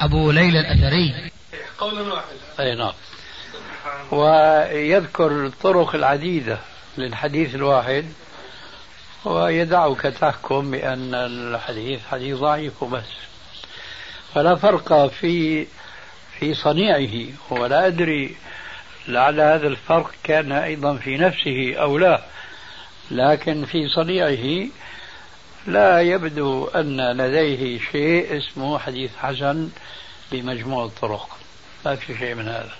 أبو ليلى الأثري. قولا واحدا. أي نعم. ويذكر الطرق العديدة للحديث الواحد ويدعك تحكم بأن الحديث حديث ضعيف وبس. فلا فرق في في صنيعه ولا أدري لعل هذا الفرق كان أيضا في نفسه أو لا لكن في صنيعه لا يبدو أن لديه شيء اسمه حديث حسن بمجموع الطرق. ما في شيء من هذا.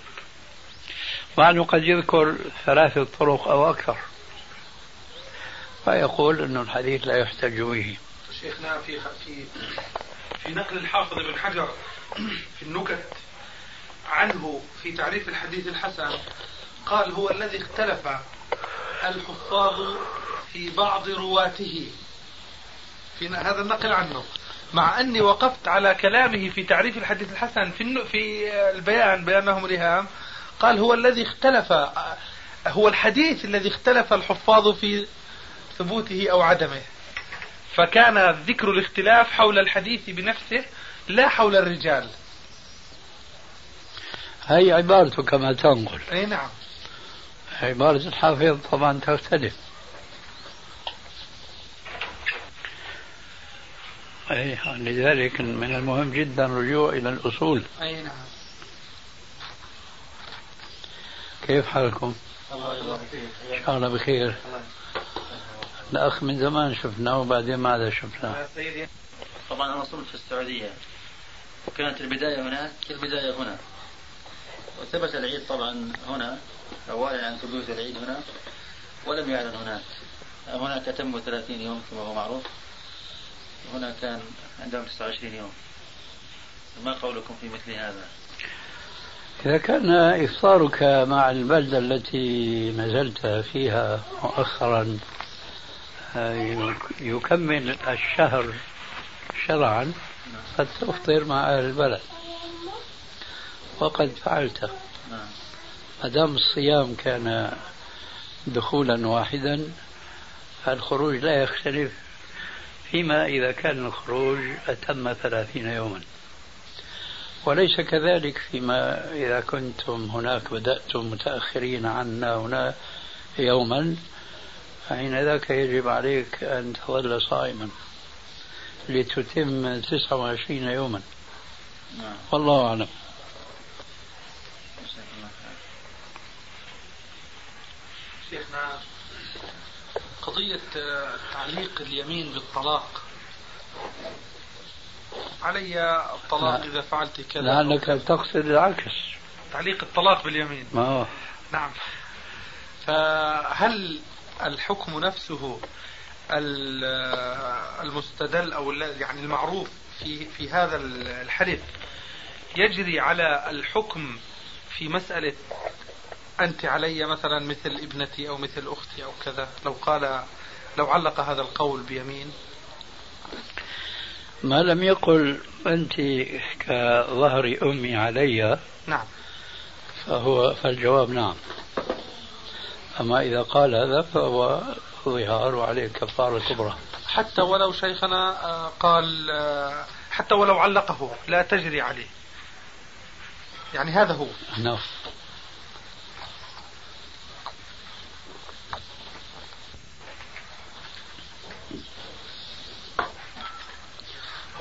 مع أنه قد يذكر ثلاثة طرق أو أكثر. فيقول أن الحديث لا يحتج به. شيخنا في في في نقل الحافظ ابن حجر في النكت عنه في تعريف الحديث الحسن قال هو الذي اختلف الحفاظ في بعض رواته. في هذا النقل عنه. مع أني وقفت على كلامه في تعريف الحديث الحسن في في البيان بانهم رهام قال هو الذي اختلف هو الحديث الذي اختلف الحفاظ في ثبوته أو عدمه. فكان ذكر الاختلاف حول الحديث بنفسه لا حول الرجال. هي عبارته كما تنقل. أي نعم. عبارة الحافظ طبعا تختلف أي لذلك من المهم جدا الرجوع إلى الأصول. أي نعم. كيف حالكم؟ الله إن شاء الله بخير. الأخ من زمان شفناه وبعدين ما عاد شفناه طبعا أنا صرت في السعودية. وكانت البداية هناك البداية هنا. وثبت العيد طبعا هنا. أولا عن ثبوت العيد هنا. ولم يعلن هناك. هناك أتم 30 يوم كما هو معروف. هنا كان عندهم 29 يوم. ما قولكم في مثل هذا؟ إذا كان إفطارك مع البلدة التي نزلت فيها مؤخرا آه، يكمل الشهر شرعا قد تفطر مع أهل البلد. وقد فعلت. نعم. ما دام الصيام كان دخولا واحدا فالخروج لا يختلف فيما إذا كان الخروج أتم ثلاثين يوما. وليس كذلك فيما إذا كنتم هناك بدأتم متأخرين عنا هنا يوما فحين ذاك يجب عليك أن تظل صائما لتتم 29 يوما. نعم. والله أعلم. شيخنا قضية تعليق اليمين بالطلاق. علي الطلاق إذا فعلت كذا. لعلك تقصد العكس. تعليق الطلاق باليمين. ما. نعم. فهل الحكم نفسه المستدل أو يعني المعروف في في هذا الحدث يجري على الحكم في مسألة أنت علي مثلا مثل ابنتي أو مثل أختي أو كذا؟ لو قال لو علق هذا القول بيمين؟ ما لم يقل أنت كظهر أمي علي نعم. فهو فالجواب نعم. أما إذا قال هذا فهو ظهار وعليه كفارة كبرى حتى ولو شيخنا آه، قال آه، حتى ولو علقه لا تجري عليه. يعني هذا هو. نعم.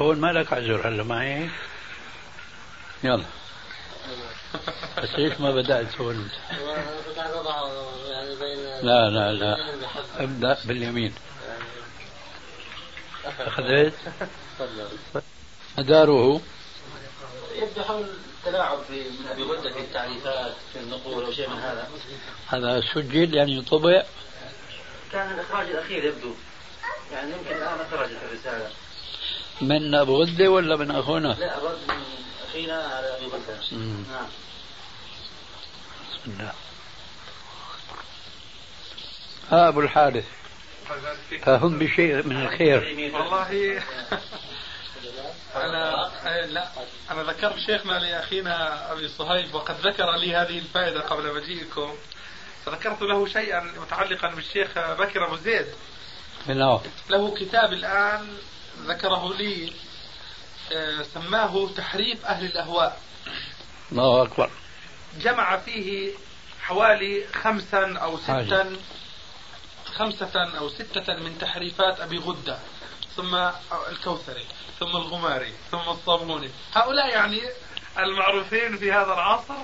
هون مالك عذر هلا معي. يلا. بس ليش ما بدأت هون. لا لا لا. أبدأ باليمين. أخذت. مداره يبدو حول التلاعب في من أبي غده في التعريفات في النقول أو شيء من هذا. هذا سجل يعني طبع. كان الإخراج الأخير يبدو. يعني يمكن الآن خرجت الرسالة. من أبو غدة ولا من أخونا؟ لا من أخينا على أبي بكر نعم. بسم الله. ها أبو الحارث. فهم بشيء من الخير. والله. أنا لا. أنا ذكرت شيخنا لأخينا أبي صهيب وقد ذكر لي هذه الفائدة قبل مجيئكم فذكرت له شيئا متعلقا بالشيخ بكر أبو زيد. له كتاب الآن ذكره لي آه، سماه تحريف أهل الأهواء. الله أكبر. جمع فيه حوالي خمسا أو ستا خمسة أو ستة من تحريفات أبي غدة ثم الكوثري ثم الغماري ثم الصابوني. هؤلاء يعني المعروفين في هذا العصر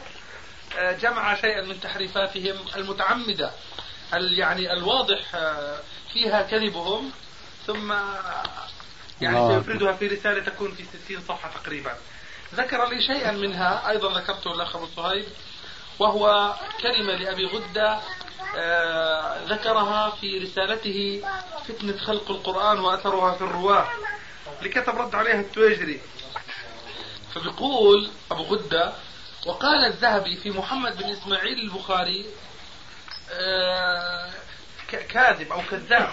آه، جمع شيئا من تحريفاتهم المتعمدة يعني الواضح آه، فيها كذبهم ثم يعني سيفردها في رسالة تكون في 60 صفحة تقريبا. ذكر لي شيئا منها أيضا ذكرته الأخ أبو صهيب وهو كلمة لأبي غدة آه ذكرها في رسالته فتنة خلق القرآن وأثرها في الرواة لكتب رد عليها التويجري فبيقول أبو غدة وقال الذهبي في محمد بن إسماعيل البخاري آه كاذب أو كذاب.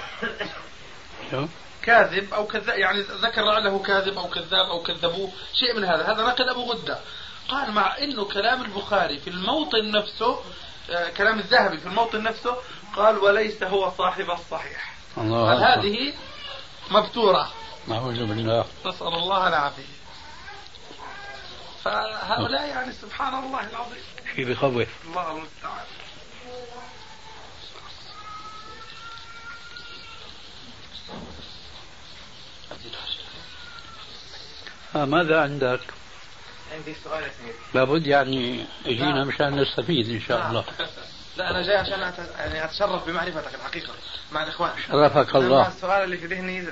كاذب أو كذاب يعني ذكر لعله كاذب أو كذاب أو كذبوه شيء من هذا. هذا نقل أبو غدة. قال مع أنه كلام البخاري في الموطن نفسه آه كلام الذهبي في الموطن نفسه قال وليس هو صاحب الصحيح. الله قال هذه مبتورة؟ نعوذ بالله. نسأل الله العافية. فهؤلاء يعني سبحان الله العظيم. شيء بخوف الله المستعان. ماذا عندك؟ عندي سؤال يا سيدي لابد يعني اجينا نعم. مشان نستفيد إن شاء نعم. الله لا أنا جاي عشان أت... يعني أتشرف بمعرفتك الحقيقة مع الإخوان شرفك الله السؤال اللي في ذهني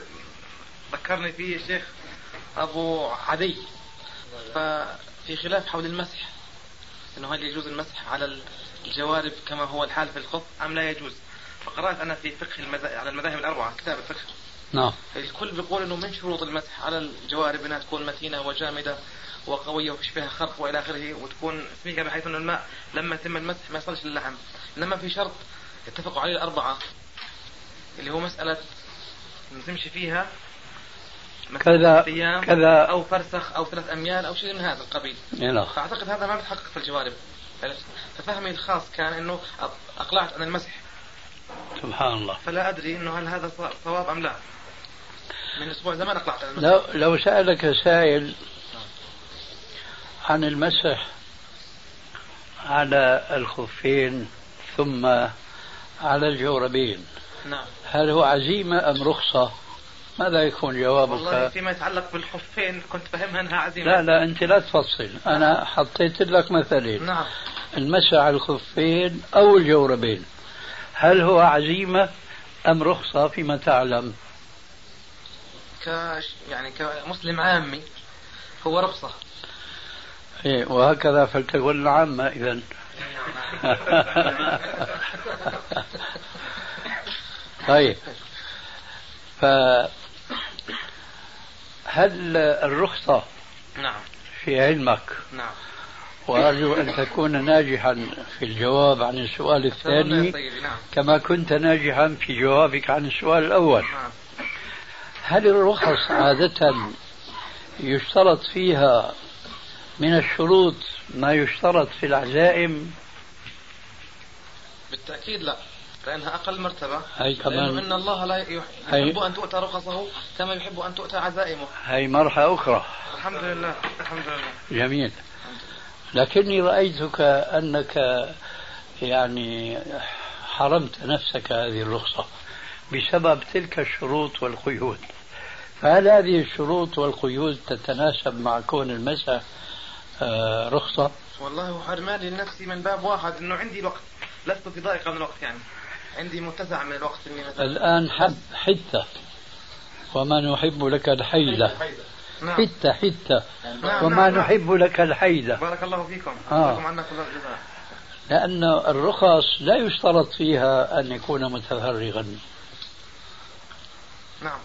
ذكرني فيه الشيخ أبو عدي ففي خلاف حول المسح إنه هل يجوز المسح على الجوارب كما هو الحال في الخط أم لا يجوز فقرأت أنا في فقه المذاهب على المذاهب الأربعة كتاب الفقه نعم. الكل بيقول إنه من شروط المسح على الجوارب إنها تكون متينة وجامدة وقوية وفيش فيها خرق وإلى آخره وتكون سميكه بحيث إنه الماء لما يتم المسح ما يصلش للحم. إنما في شرط اتفقوا عليه الأربعة اللي هو مسألة تمشي فيها كذا كذا أو فرسخ أو ثلاث أميال أو شيء من هذا القبيل. نعم. فأعتقد هذا ما بتحقق في الجوارب. ففهمي الخاص كان إنه أقلعت عن المسح. سبحان الله. فلا أدري إنه هل هذا صواب أم لا. من أسبوع زمان اقلعت لو لو سألك سائل عن المسح على الخفين ثم على الجوربين نعم. هل هو عزيمة أم رخصة؟ ماذا يكون جوابك؟ والله فيما يتعلق بالخفين كنت فهمها أنها عزيمة. لا لا أنت لا تفصل، أنا حطيت لك مثلين نعم. المسح على الخفين أو الجوربين هل هو عزيمة أم رخصة فيما تعلم؟ ك يعني كمسلم عامي هو رخصه إيه وهكذا فلتكن العامة إذا. طيب. فهل الرخصة نعم. في علمك؟ نعم. وأرجو أن تكون ناجحا في الجواب عن السؤال الثاني نعم. كما كنت ناجحا في جوابك عن السؤال الأول. نعم. هل الرخص عادة يشترط فيها من الشروط ما يشترط في العزائم؟ بالتأكيد لا لأنها أقل مرتبة. هي كمان. إن الله لا يحب أن تؤتى رخصه كما يحب أن تؤتى عزائمه. هي مرحلة أخرى. الحمد لله الحمد لله. جميل. لكني رأيتك أنك يعني حرمت نفسك هذه الرخصة. بسبب تلك الشروط والقيود فهل هذه الشروط والقيود تتناسب مع كون المسح آه، رخصة؟ والله حرمان لنفسي من باب واحد إنه عندي الوقت. لست في ضائقة من الوقت يعني. عندي متسع من الوقت إني مثلا الآن حب حتة. وما نحب لك الحيلة. نعم. حتة حتة. نعم وما نعم. نحب لك الحيلة. بارك الله فيكم. آه. عنا كل الجزاء لأن الرخص لا يشترط فيها أن يكون متفرغا. نعم.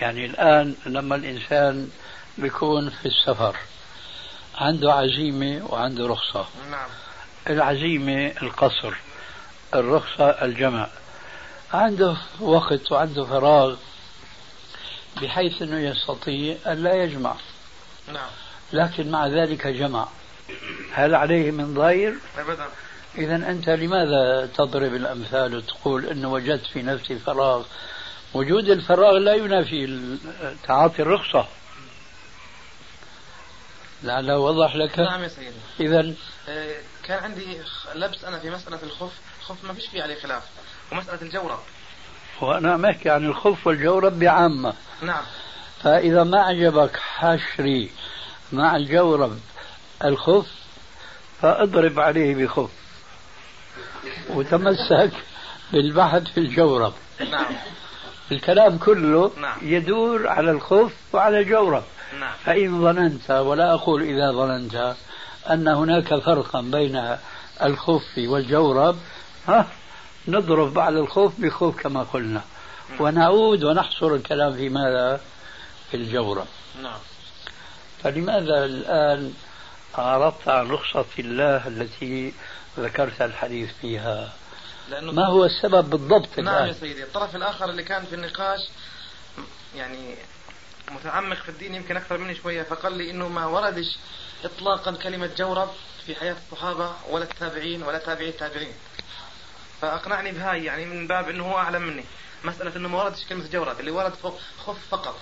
يعني الآن لما الإنسان بيكون في السفر عنده عزيمة وعنده رخصة. نعم. العزيمة القصر الرخصة الجمع. عنده وقت وعنده فراغ بحيث أنه يستطيع أن لا يجمع. نعم. لكن مع ذلك جمع. هل عليه من ضير؟ أبدا. إذا أنت لماذا تضرب الأمثال وتقول أنه وجدت في نفسي فراغ وجود الفراغ لا ينافي تعاطي الرخصة. لعله وضح لك. نعم يا سيدي. إذا آه، كان عندي لبس أنا في مسألة الخف الخف ما فيش فيه عليه خلاف. ومسألة الجورب وأنا أحكي عن الخف والجورب بعامة. نعم. فإذا ما عجبك حشري مع الجورب الخف فاضرب عليه بخف وتمسك بالبحث في الجورب نعم. الكلام كله نعم. يدور على الخف وعلى الجورب نعم. فإن ظننت ولا أقول إذا ظننت أن هناك فرقا بين الخف والجورب ها نضرب على الخوف بخوف كما قلنا. ونعود ونحصر الكلام في ماذا؟ في الجورب نعم. فلماذا الآن أعرضت عن رخصة الله التي ذكرت الحديث فيها؟ لأنه ما هو السبب بالضبط نعم يا الآن سيدي. الطرف الآخر اللي كان في النقاش يعني متعمق في الدين يمكن أكثر مني شوية فقال لي إنه ما وردش إطلاقا كلمة جورب في حياة الصحابة ولا التابعين ولا تابعي التابعين. فأقنعني بهاي يعني من باب إنه هو أعلم مني. مسألة إنه ما وردش كلمة جورب اللي ورد خف فقط.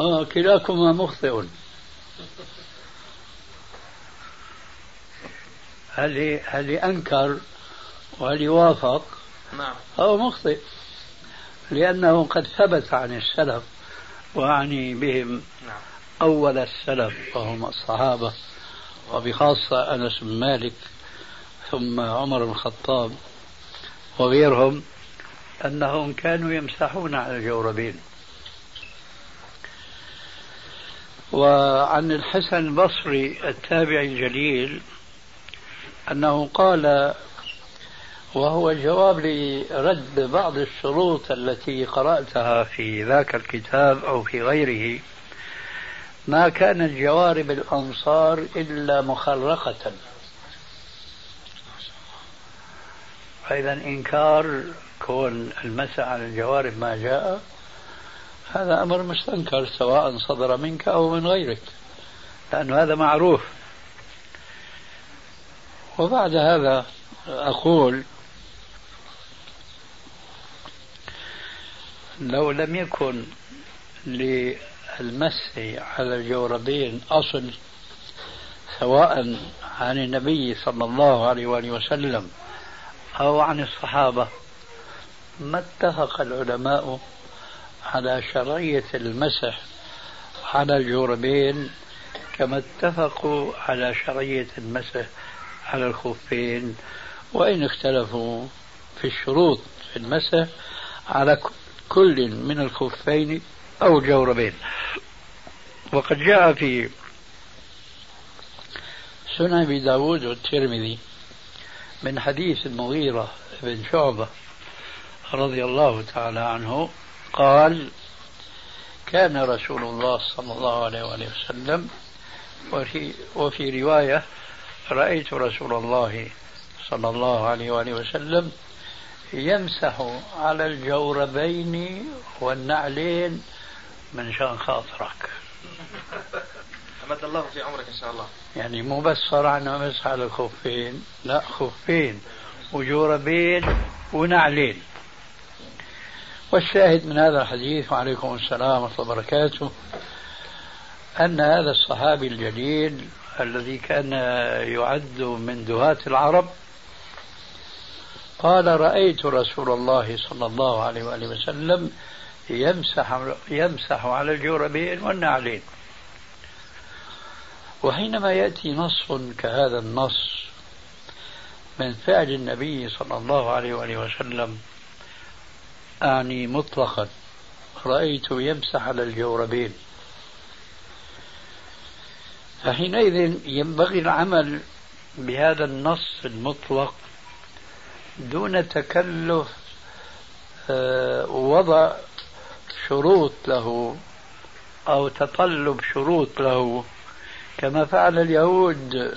آه كلاكما مخطئ. هل هل أنكر؟ وهل وافق نعم. هو مخطئ لأنه قد ثبت عن السلف وأعني بهم نعم. أول السلف وهم الصحابة وبخاصة أنس بن مالك ثم عمر بن الخطاب وغيرهم أنهم كانوا يمسحون على الجوربين. وعن الحسن البصري التابعي الجليل أنه قال وهو جواب لرد بعض الشروط التي قرأتها في ذاك الكتاب أو في غيره. ما كانت جوارب الأنصار إلا مخرقة. فإذا إنكار كون المسح على الجوارب ما جاء هذا أمر مستنكر سواء صدر منك أو من غيرك لأن هذا معروف. وبعد هذا أقول لو لم يكن للمس على الجوربين أصل سواء عن النبي صلى الله عليه وآله وسلم أو عن الصحابة ما اتفق العلماء على شرعية المسح على الجوربين كما اتفقوا على شرعية المسح على الخفين وإن اختلفوا في الشروط في المسح على كل من الخفين أو الجوربين وقد جاء في سنن أبي داود والترمذي من حديث المغيرة بن شعبة رضي الله تعالى عنه قال كان رسول الله صلى الله عليه وسلم وفي, وفي رواية رأيت رسول الله صلى الله عليه وآله وسلم يمسح على الجوربين والنعلين من شان خاطرك. أمد الله في عمرك إن شاء الله. يعني مو بس صار عنا مسح على الخفين لا خفين وجوربين ونعلين. والشاهد من هذا الحديث وعليكم السلام ورحمة الله وبركاته أن هذا الصحابي الجليل الذي كان يعد من دهاة العرب قال رأيت رسول الله صلى الله عليه وآله وسلم يمسح يمسح على الجوربين والنعلين. وحينما يأتي نص كهذا النص من فعل النبي صلى الله عليه وآله وسلم أعني مطلقا رأيت يمسح على الجوربين فحينئذ ينبغي العمل بهذا النص المطلق دون تكلف آه، وضع شروط له أو تطلب شروط له. كما فعل اليهود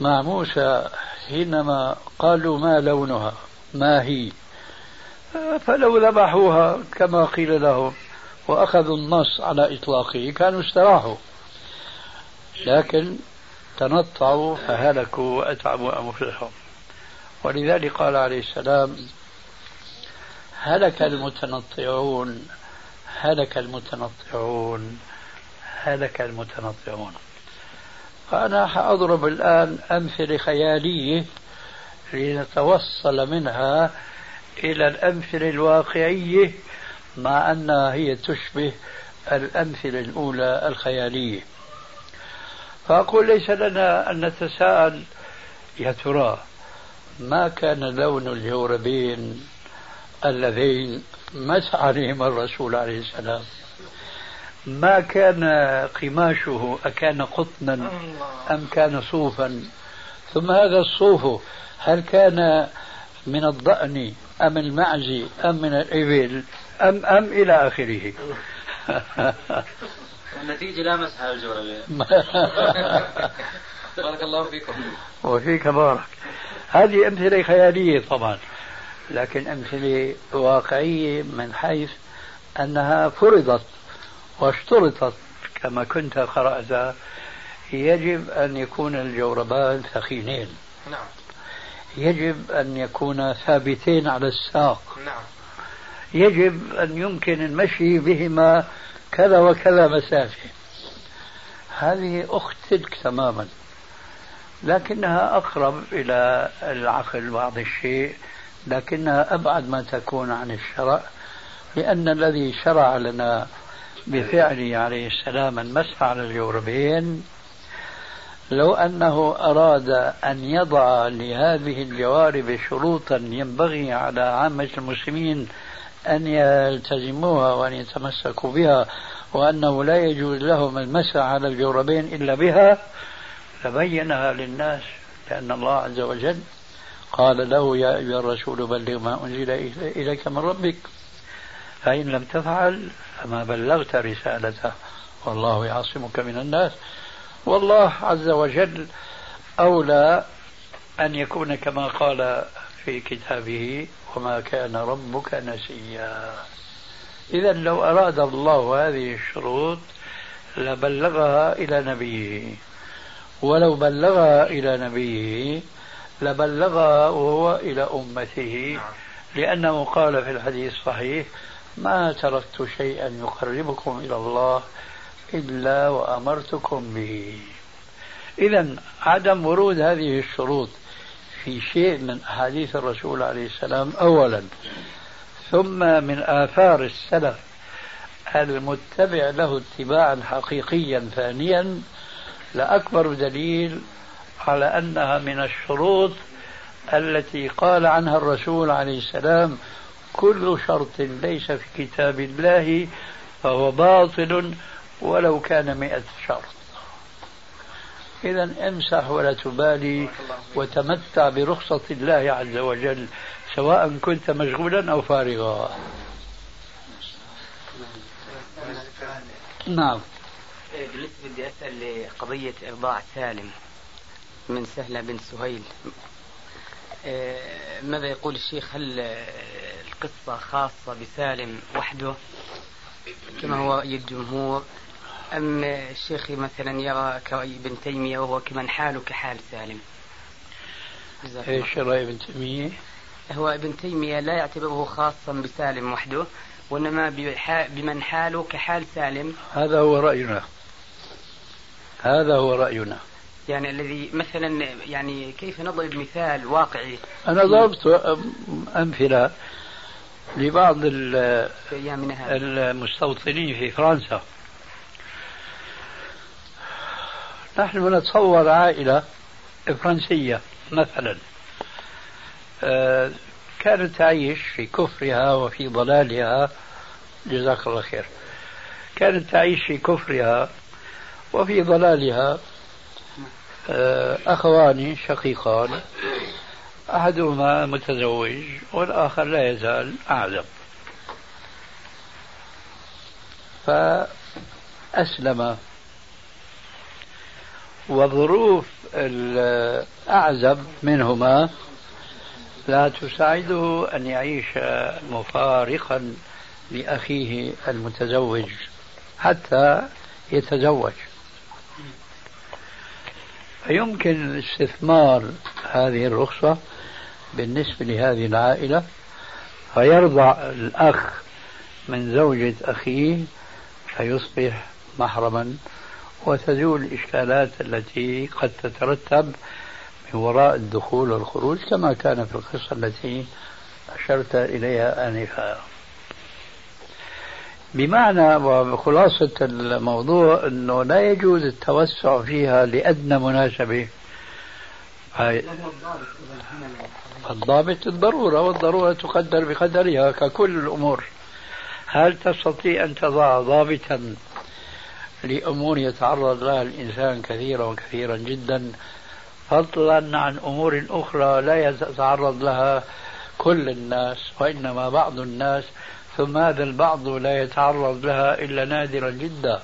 مع موسى حينما قالوا ما لونها ما هي؟ فلو ذبحوها كما قيل لهم وأخذوا النص على إطلاقه كانوا استراحوا. لكن تنطعوا فهلكوا وأتعبوا أنفسهم. ولذلك قال عليه السلام هلك المتنطعون هلك المتنطعون هلك المتنطعون. فأنا حأضرب الآن أمثلة خيالية لنتوصل منها إلى الأمثلة الواقعية مع أنها هي تشبه الأمثلة الأولى الخيالية. فأقول ليس لنا أن نتساءل يا ترى ما كان لون الجوربين اللذين مسح عليهما الرسول عليه السلام. ما كان قماشه أكان قطنا أم كان صوفا. ثم هذا الصوف هل كان من الضأن أم المعز أم من الإبل أم أم إلى آخره؟ النتيجة لا مسح على الجوربين بارك الله فيكم. وفيك بارك. هذه أمثلة خيالية طبعا لكن أمثلة واقعية من حيث أنها فرضت واشترطت كما كنت قرأت يجب أن يكون الجوربان ثخينين نعم. يجب أن يكون ثابتين على الساق. نعم. يجب أن يمكن المشي بهما كذا وكذا مسافة. هذه أخت تلك تماما. لكنها أقرب إلى العقل بعض الشيء لكنها أبعد ما تكون عن الشرع لأن الذي شرع لنا بفعله عليه السلام المسح على الجوربين لو أنه أراد أن يضع لهذه الجوارب شروطا ينبغي على عامة المسلمين أن يلتزموها وأن يتمسكوا بها وأنه لا يجوز لهم المسح على الجوربين إلا بها لبينها للناس لأن الله عز وجل قال له يا أيها الرسول بلغ ما أنزل إليك من ربك. فإن لم تفعل فما بلغت رسالته. والله يعصمك من الناس. والله عز وجل أولى أن يكون كما قال في كتابه وما كان ربك نسيا. إذا لو أراد الله هذه الشروط لبلغها إلى نبيه. ولو بلغها إلى نبيه لبلغها وهو إلى أمته. لأنه قال في الحديث الصحيح ما تركت شيئا يقربكم إلى الله إلا وأمرتكم به. إذا عدم ورود هذه الشروط في شيء من أحاديث الرسول عليه السلام أولا. ثم من آثار السلف المتبع له اتباعا حقيقيا ثانيا لأكبر دليل على أنها من الشروط التي قال عنها الرسول عليه السلام كل شرط ليس في كتاب الله فهو باطل ولو كان مئة شرط. إذا امسح ولا تبالي وتمتع برخصة الله عز وجل سواء كنت مشغولا أو فارغا. نعم. بدي أسأل لقضية إرضاع سالم من سهلة بن سهيل. آه، ماذا يقول الشيخ؟ هل القصة خاصة بسالم وحده كما هو رأي الجمهور؟ أم الشيخ مثلا يرى كابن تيمية وهو كمن حاله كحال سالم؟ إيش رأي ابن تيمية؟ هو ابن تيمية لا يعتبره خاصا بسالم وحده وإنما بمن حاله كحال سالم. هذا هو رأينا. هذا هو رأينا. يعني الذي مثلا يعني كيف نضرب مثال واقعي؟ أنا ضربت أمثلة لبعض المستوطنين في فرنسا. نحن نتصور عائلة فرنسية مثلا. آه، كانت تعيش في كفرها وفي ضلالها. جزاك الله خير. كانت تعيش في كفرها وفي ضلالها آه، أخوان شقيقان أحدهما متزوج والآخر لا يزال أعزب. فأسلم. وظروف الأعزب منهما لا تساعده أن يعيش مفارقا لأخيه المتزوج حتى يتزوج. فيمكن استثمار هذه الرخصة بالنسبة لهذه العائلة فيرضع الأخ من زوجة أخيه فيصبح محرما وتزول الإشكالات التي قد تترتب من وراء الدخول والخروج كما كان في القصة التي أشرت إليها آنفا. بمعنى وخلاصة الموضوع أنه لا يجوز التوسع فيها لأدنى مناسبة. الضابط الضرورة والضرورة تقدر بقدرها ككل الأمور. هل تستطيع أن تضع ضابطا لأمور يتعرض لها الإنسان كثيرا وكثيرا جدا؟ فضلا عن أمور أخرى لا يتعرض لها كل الناس وإنما بعض الناس ثم هذا البعض لا يتعرض لها إلا نادرا جدا.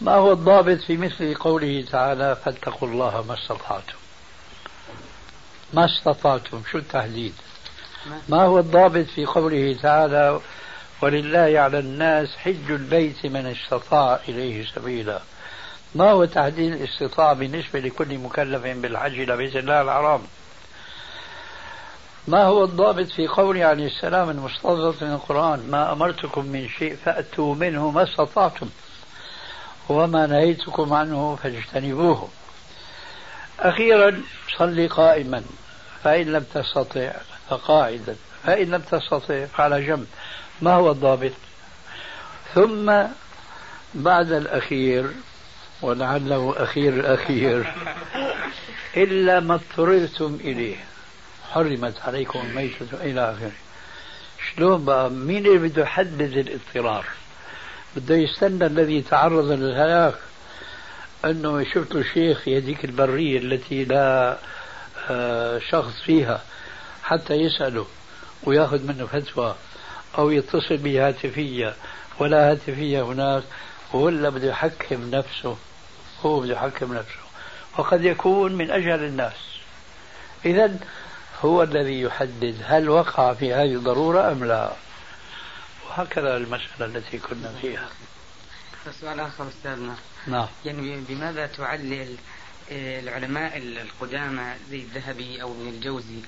ما هو الضابط في مثل قوله تعالى فاتقوا الله ما استطعتم؟ ما استطعتم؟ شو التحديد؟ ما هو الضابط في قوله تعالى ولله على الناس حج البيت من استطاع إليه سبيلا؟ ما هو تحديد الاستطاعة بالنسبة لكل مكلف بالحج إلى بيت الله الحرام؟ ما هو الضابط في قوله عليه السلام المستضبط من القرآن؟ ما أمرتكم من شيء فأتوا منه ما استطعتم وما نهيتكم عنه فاجتنبوه. أخيرا صلي قائما فإن لم تستطع فقاعدا فإن لم تستطع فعلى جنب. ما هو الضابط؟ ثم بعد الأخير ولعله أخير الأخير إلا ما اضطررتم إليه. حرمت عليكم الميتة إلى آخره. شلون بقى؟ مين اللي بده يحدد الاضطرار؟ بده يستنى الذي تعرض للهلاك أنه شفت شيخ يديك البرية التي لا آه، شخص فيها حتى يسأله ويأخذ منه فتوى أو يتصل به هاتفية ولا هاتفية هناك ولا بده يحكم نفسه. هو بده يحكم نفسه. وقد يكون من اجهل الناس. اذا هو الذي يحدد هل وقع في هذه الضرورة أم لا. وهكذا المسألة التي كنا فيها. سؤال آخر أستاذنا. نعم. يعني بماذا تعلل العلماء القدامى زي الذهبي أو ابن الجوزي؟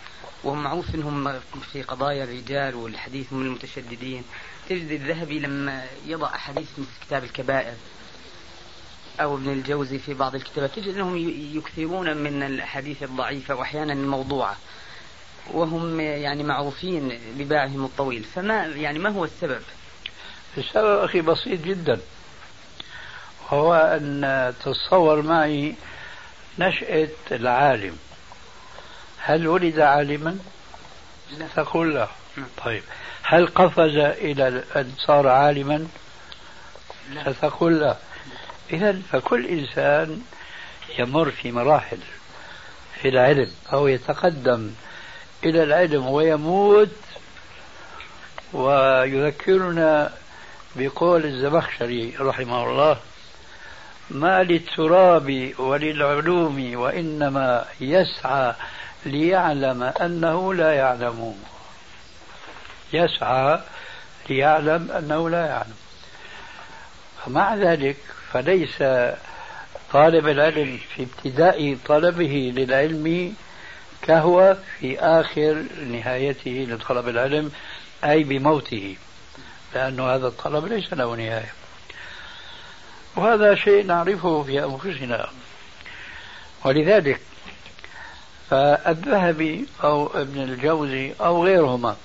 وهم معروف إنهم في قضايا الرجال والحديث من المتشددين. تجد الذهبي لما يضع حديث مثل كتاب الكبائر أو ابن الجوزي في بعض الكتابات تجد إنهم يكثرون من الأحاديث الضعيفة وأحيانا الموضوعة. وهم يعني معروفين بباعهم الطويل فما يعني ما هو السبب؟ السبب أخي بسيط جدا هو أن تتصور معي نشأة العالم هل ولد عالما؟ لا تقول لا نعم. طيب هل قفز إلى أن صار عالما؟ لا ستقول لا إذا فكل إنسان يمر في مراحل في العلم أو يتقدم إلى العلم ويموت ويذكرنا بقول الزمخشري رحمه الله ما للتراب وللعلوم وإنما يسعى ليعلم أنه لا يعلم. يسعى ليعلم أنه لا يعلم. فمع ذلك فليس طالب العلم في ابتداء طلبه للعلم كهو في آخر نهايته لطلب العلم أي بموته لأن هذا الطلب ليس له نهاية. وهذا شيء نعرفه في أنفسنا. ولذلك فالذهبي أو ابن الجوزي أو غيرهما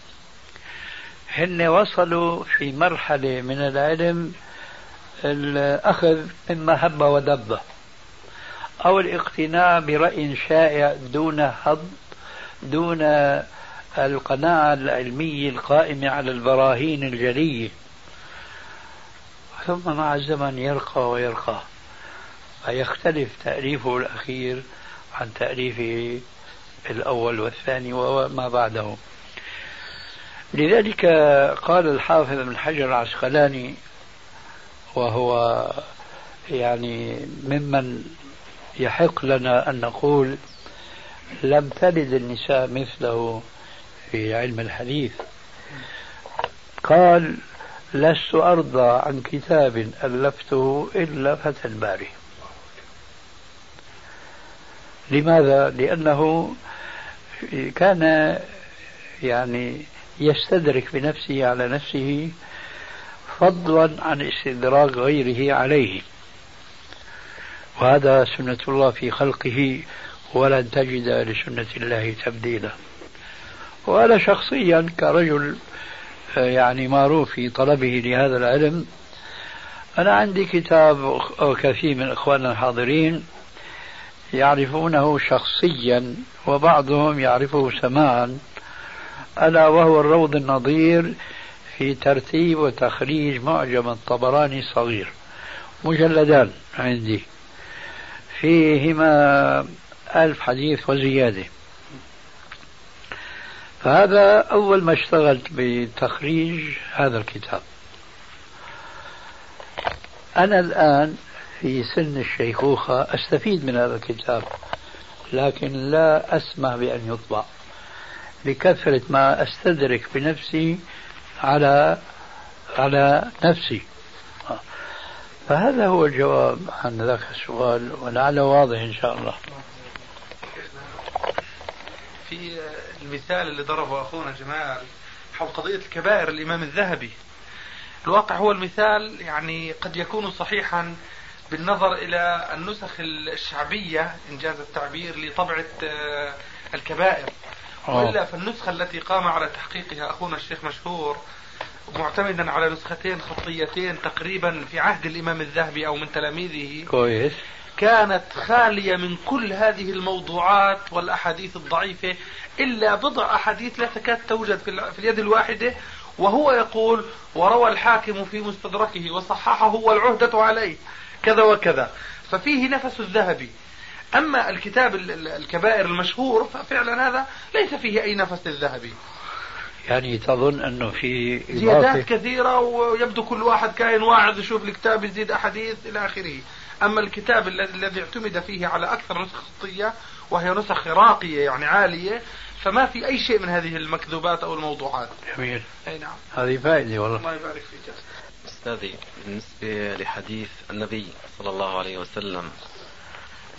هن وصلوا في مرحلة من العلم الأخذ مما هب ودب أو الاقتناع برأي شائع دون هض دون القناعة العلمية القائمة على البراهين الجلية ثم مع الزمن يرقى ويرقى. فيختلف تأليفه الأخير عن تأليفه الأول والثاني وما بعده. لذلك قال الحافظ ابن حجر العسقلاني وهو يعني ممن يحق لنا أن نقول لم تلد النساء مثله في علم الحديث. قال لست أرضى عن كتاب ألفته إلا فتى الباري. لماذا؟ لأنه كان يعني يستدرك بنفسه على نفسه فضلا عن استدراك غيره عليه. وهذا سنة الله في خلقه ولن تجد لسنة الله تبديلا. وأنا شخصيا كرجل يعني معروف في طلبه لهذا العلم أنا عندي كتاب كثير من إخواننا الحاضرين يعرفونه شخصيا وبعضهم يعرفه سماعا ألا وهو الروض النظير في ترتيب وتخريج معجم الطبراني الصغير. مجلدان عندي. فيهما ألف حديث وزيادة. فهذا أول ما اشتغلت بتخريج هذا الكتاب. أنا الآن في سن الشيخوخة أستفيد من هذا الكتاب لكن لا أسمح بأن يطبع. لكثرة ما أستدرك بنفسي على على نفسي. فهذا هو الجواب عن ذاك السؤال ولعله واضح إن شاء الله. في المثال اللي ضربه أخونا جمال حول قضية الكبائر الإمام الذهبي. الواقع هو المثال يعني قد يكون صحيحا بالنظر إلى النسخ الشعبية إنجاز التعبير لطبعة آه، الكبائر. وإلا فالنسخة التي قام على تحقيقها أخونا الشيخ مشهور معتمدا على نسختين خطيتين تقريبا في عهد الإمام الذهبي أو من تلاميذه. كويس. كانت خالية من كل هذه الموضوعات والأحاديث الضعيفة إلا بضع أحاديث لا تكاد توجد في اليد الواحدة وهو يقول وروى الحاكم في مستدركه وصححه والعهدة عليه. كذا وكذا. ففيه نفس الذهبي. أما الكتاب الكبائر المشهور ففعلا هذا ليس فيه أي نفس الذهبي يعني تظن أنه في زيادات كثيرة ويبدو كل واحد كائن واعظ يشوف الكتاب يزيد أحاديث إلى آخره. أما الكتاب الذي اعتمد فيه على أكثر نسخ خطية وهي نسخ راقية يعني عالية فما في أي شيء من هذه المكذوبات أو الموضوعات. جميل. أي نعم. هذه فائدة والله. الله يبارك فيك. أستاذي بالنسبة لحديث النبي صلى الله عليه وسلم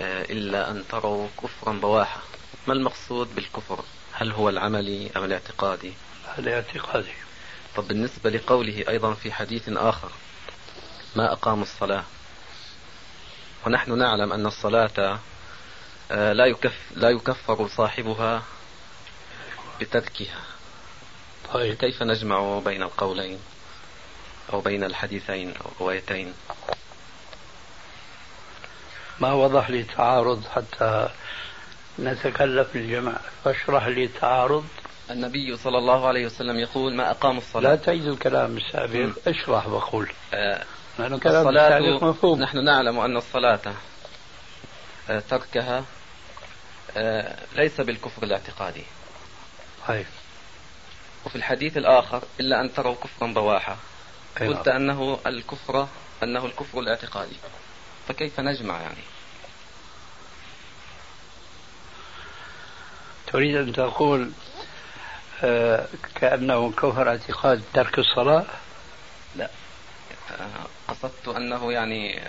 آه، إلا أن تروا كفرا بواحا ما المقصود بالكفر؟ هل هو العملي أم الاعتقادي؟ الاعتقادي. طب بالنسبة لقوله أيضا في حديث آخر ما أقاموا الصلاة؟ ونحن نعلم أن الصلاة آه، لا يكف لا يكفر صاحبها بتركها. طيب. كيف نجمع بين القولين أو بين الحديثين أو الروايتين ما وضح لي تعارض حتى نتكلف الجمع فاشرح لي التعارض النبي صلى الله عليه وسلم يقول ما أقام الصلاة؟ لا تعيد الكلام السابق. اشرح وقول. آه كلام مفهوم. نحن نعلم أن الصلاة آه تركها آه ليس بالكفر الاعتقادي. طيب. وفي الحديث الآخر إلا أن تروا كفرا بواحا قلت أنه الكفر أنه الكفر الاعتقادي. فكيف نجمع يعني؟ تريد أن تقول آه كأنه كفر اعتقاد ترك الصلاة؟ لا. آه قصدت أنه يعني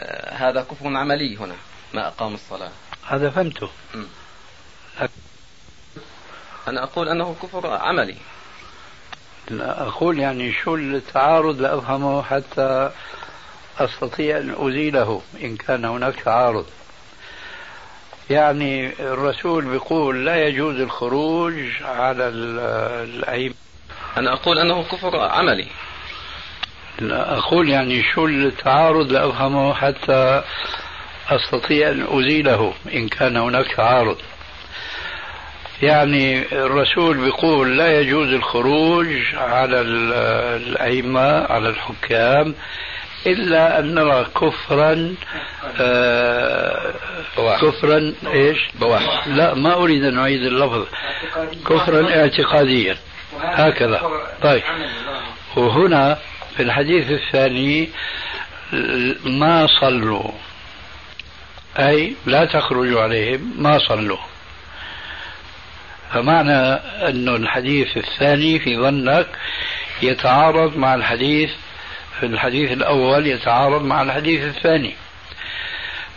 آه هذا كفر عملي هنا ما أقام الصلاة. هذا فهمته. أنا أقول أنه كفر عملي. لا أقول يعني شو التعارض لأفهمه حتى أستطيع أن أزيله إن كان هناك تعارض. يعني الرسول بيقول لا يجوز الخروج على الأئمة. أنا أقول أنه كفر عملي. لا أقول يعني شو التعارض لأفهمه حتى أستطيع أن أزيله إن كان هناك تعارض. يعني الرسول بيقول لا يجوز الخروج على الأئمة على الحكام. إلا أن نرى كفرا آه كفرا إيش؟ بواح. لا ما أريد أن أعيد اللفظ. كفرا اعتقاديا. هكذا. طيب. وهنا في الحديث الثاني ما صلوا. أي لا تخرجوا عليهم ما صلوا. فمعنى أن الحديث الثاني في ظنك يتعارض مع الحديث في الحديث الأول يتعارض مع الحديث الثاني.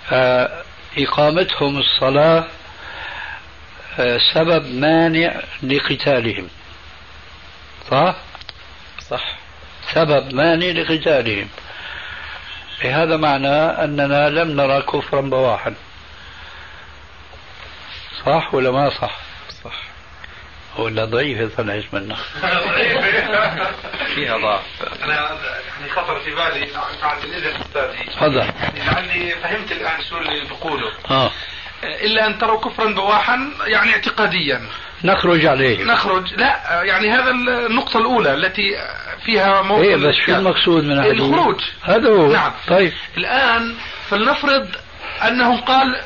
فإقامتهم الصلاة آه، سبب مانع لقتالهم. صح؟ صح. سبب مانع لقتالهم. بهذا معنى أننا لم نرى كفرا بواحا. صح ولا ما صح؟ ولا ضعيفة طلعت منا فيها ضعف. أنا يعني خطر في بالي بعد الإذن أستاذي. تفضل. لعلي فهمت الآن شو اللي بقوله. آه. إلا أن تروا كفرا بواحا يعني اعتقاديا. نخرج عليه. نخرج. لا يعني هذا النقطة الأولى التي فيها موضوع إيه بس شو. المقصود من؟ الخروج. هذا هو. نعم. طيب. الآن فلنفرض أنهم قال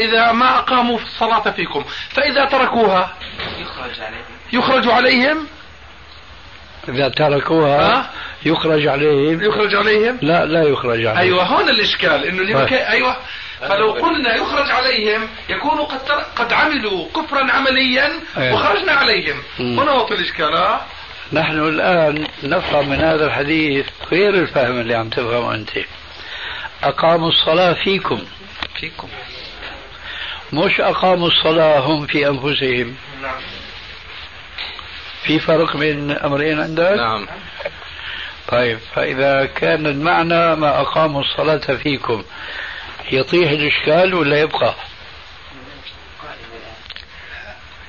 إذا ما أقاموا الصلاة فيكم فإذا تركوها يخرج عليه يخرج عليهم؟ إذا تركوها ها؟ يخرج عليهم. يخرج عليهم؟ لا لا يخرج عليهم. أيوة هون الإشكال إنه اللي. بك... أيوة. فلو قلنا يخرج عليهم يكونوا قد تر... قد عملوا كفرا عمليا أيوة. وخرجنا عليهم. هنا وقت الإشكال ها؟ نحن الآن نفهم من هذا الحديث غير الفهم اللي عم تفهمه أنت. أقاموا الصلاة فيكم. فيكم. مش أقاموا الصلاة هم في أنفسهم. نعم. في فرق بين الأمرين عندك؟ نعم. طيب فإذا كان المعنى ما أقاموا الصلاة فيكم يطيح الإشكال ولا يبقى؟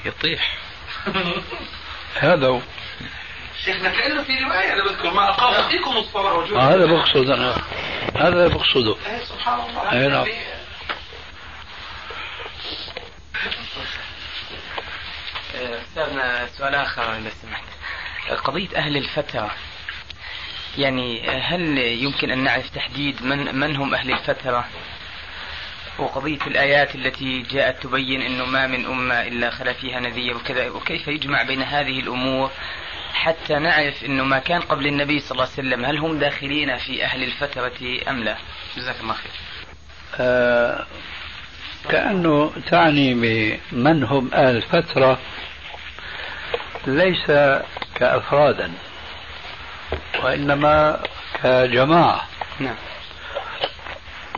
يطيح. هذا هو. شيخنا كأنه في رواية أنا بذكر ما أقام فيكم الصلاة هذا بقصد أنا. هذا بقصده إيه، سبحان الله. أي نعم. أستاذنا سؤال آخر إذا سمحت قضية أهل الفترة يعني هل يمكن أن نعرف تحديد من من هم أهل الفترة؟ وقضية الآيات التي جاءت تبين أنه ما من أمة إلا خلا فيها نذير وكذا وكيف يجمع بين هذه الأمور حتى نعرف أنه ما كان قبل النبي صلى الله عليه وسلم هل هم داخلين في أهل الفترة أم لا؟ جزاك الله خير. آه كأنه تعني بمن هم أهل الفترة ليس كأفرادا وإنما كجماعة. نعم.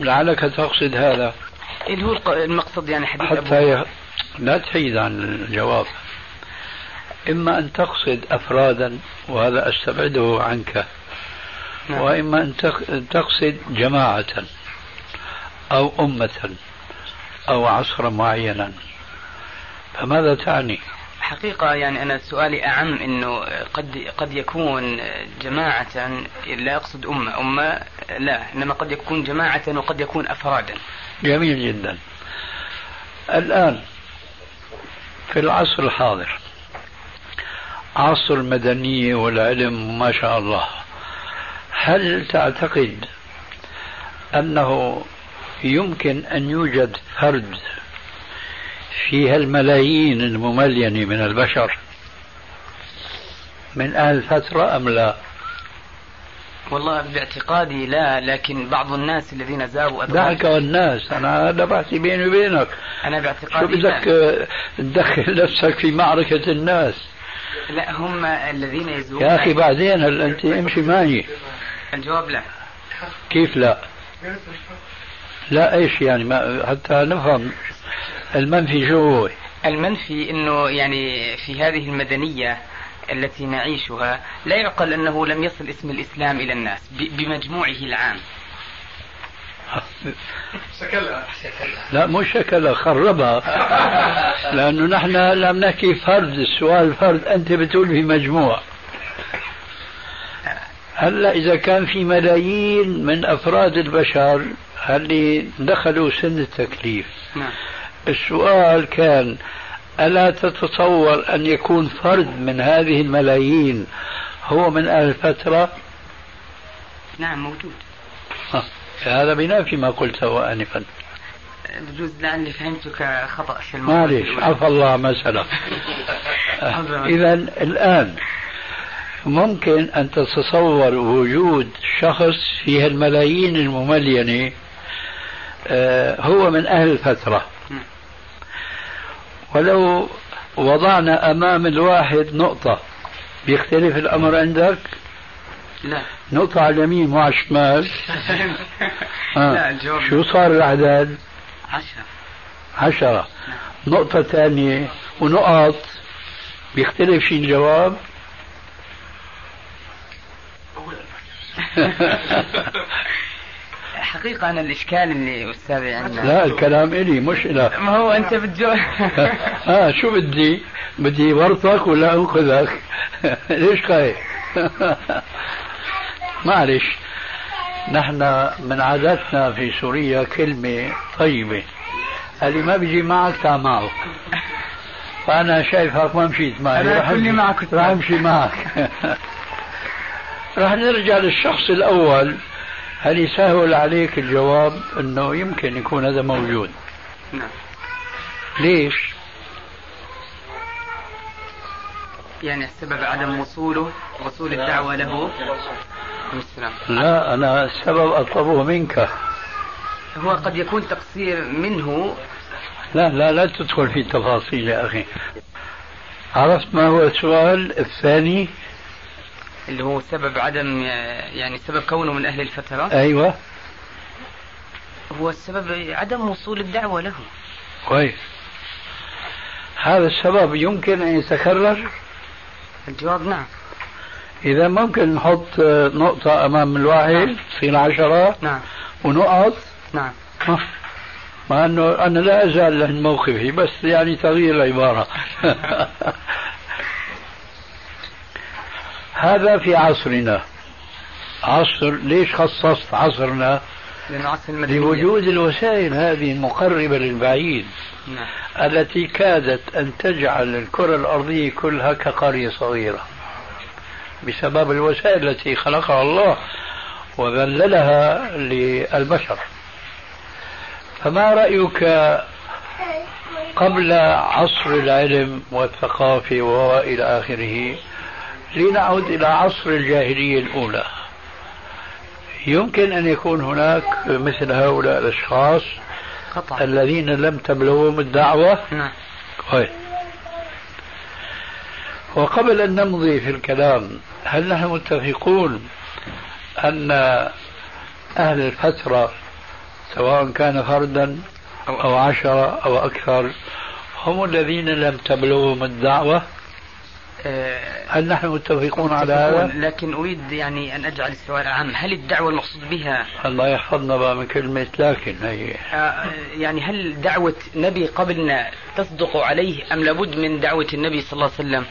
لعلك تقصد هذا. اللي هو المقصد يعني حديث أبو حتى ي... لا تحيد عن الجواب. إما أن تقصد أفرادا وهذا أستبعده عنك. نعم. وإما أن تق- تقصد جماعة أو أمة. أو عصرا معينا. فماذا تعني؟ حقيقة يعني أنا سؤالي أعم أنه قد قد يكون جماعة لا أقصد أمة أمة لا إنما قد يكون جماعة وقد يكون أفرادا. جميل جدا. الآن في العصر الحاضر عصر المدنية والعلم ما شاء الله هل تعتقد أنه يمكن أن يوجد فرد فيها الملايين المملينة من البشر. من أهل الفترة أم لا؟ والله باعتقادي لا لكن بعض الناس الذين زاروا دعك والناس أنا هذا بحثي بيني وبينك. أنا شو باعتقادي بدك لا. آه، تدخل نفسك في معركة الناس؟ لا هم الذين يزورون يا أخي بعدين هل أنت امشي معي الجواب لا. كيف لا؟ لا إيش يعني؟ ما حتى نفهم. المنفي شو هو؟ المنفي أنه يعني في هذه المدنية التي نعيشها لا يعقل أنه لم يصل اسم الإسلام إلى الناس ب- بمجموعه العام. سكلها لا مو شكلها خربها. لأنه نحن لم نحكي فرد السؤال فرد أنت بتقول في مجموع. هلا إذا كان في ملايين من أفراد البشر اللي دخلوا سن التكليف. نعم. السؤال كان ألا تتصور أن يكون فرد من هذه الملايين هو من أهل الفترة نعم موجود. ها، هذا بنافي ما قلته آنفا. بجوز لعلي فهمتك خطأ في الموضوع. معلش عفى الله ما سلف. إذا الآن ممكن أن تتصور وجود شخص فيها الملايين المملينة آه، هو من أهل الفترة. ولو وضعنا أمام الواحد نقطة بيختلف الأمر عندك؟ لا. نقطة على اليمين مو على الشمال؟ لا آه. الجواب شو صار الأعداد؟ عشرة. عشرة. نقطة ثانية ونقط بيختلف شيء الجواب؟ حقيقة أنا الإشكال اللي أستاذي عندنا لا الكلام إلي مش إلك ما هو أنت بتجاوب آه شو بدي؟ بدي ورطك ولا انقذك؟ ليش خايف؟ معلش. نحن من عاداتنا في سوريا كلمة طيبة. اللي ما بيجي معك تعال معه. فأنا شايفك ما مشيت معي. أنا كلي أمشي- معك رح أمشي معك. رح نرجع للشخص الأول. هل يسهل عليك الجواب أنه يمكن يكون هذا موجود؟ نعم. ليش؟ يعني السبب عدم وصوله وصول الدعوة له. لا أنا السبب أطلبه منك. هو قد يكون تقصير منه. لا لا لا تدخل في تفاصيل يا أخي. عرفت ما هو السؤال الثاني؟ اللي هو سبب عدم يعني سبب كونه من أهل الفترة. أيوة. هو السبب عدم وصول الدعوة له كويس. هذا السبب يمكن أن يتكرر؟ الجواب نعم. إذا ممكن نحط نقطة أمام الواحد تصير عشرة. نعم. ونقط نعم. مع أنه أنا لا أزال عند موقفي بس يعني تغيير العبارة. هذا في عصرنا. عصر ليش خصصت عصرنا؟ لوجود الوسائل هذه المقربة للبعيد نعم. التي كادت أن تجعل الكرة الأرضية كلها كقرية صغيرة. بسبب الوسائل التي خلقها الله وذللها للبشر. فما رأيك قبل عصر العلم والثقافة وإلى آخره؟ لنعود إلى عصر الجاهلية الأولى. يمكن أن يكون هناك مثل هؤلاء الأشخاص قطعا. الذين لم تبلغهم الدعوة. نعم. طيب. وقبل أن نمضي في الكلام هل نحن متفقون أن أهل الفترة سواء كان فردا أو عشرة أو أكثر هم الذين لم تبلغهم الدعوة؟ هل نحن متفقون على هذا؟ لكن أريد يعني أن أجعل السؤال عام هل الدعوة المقصود بها؟ الله يحفظنا بقى من كلمة لكن هي آه، يعني هل دعوة نبي قبلنا تصدق عليه أم لابد من دعوة النبي صلى الله عليه وسلم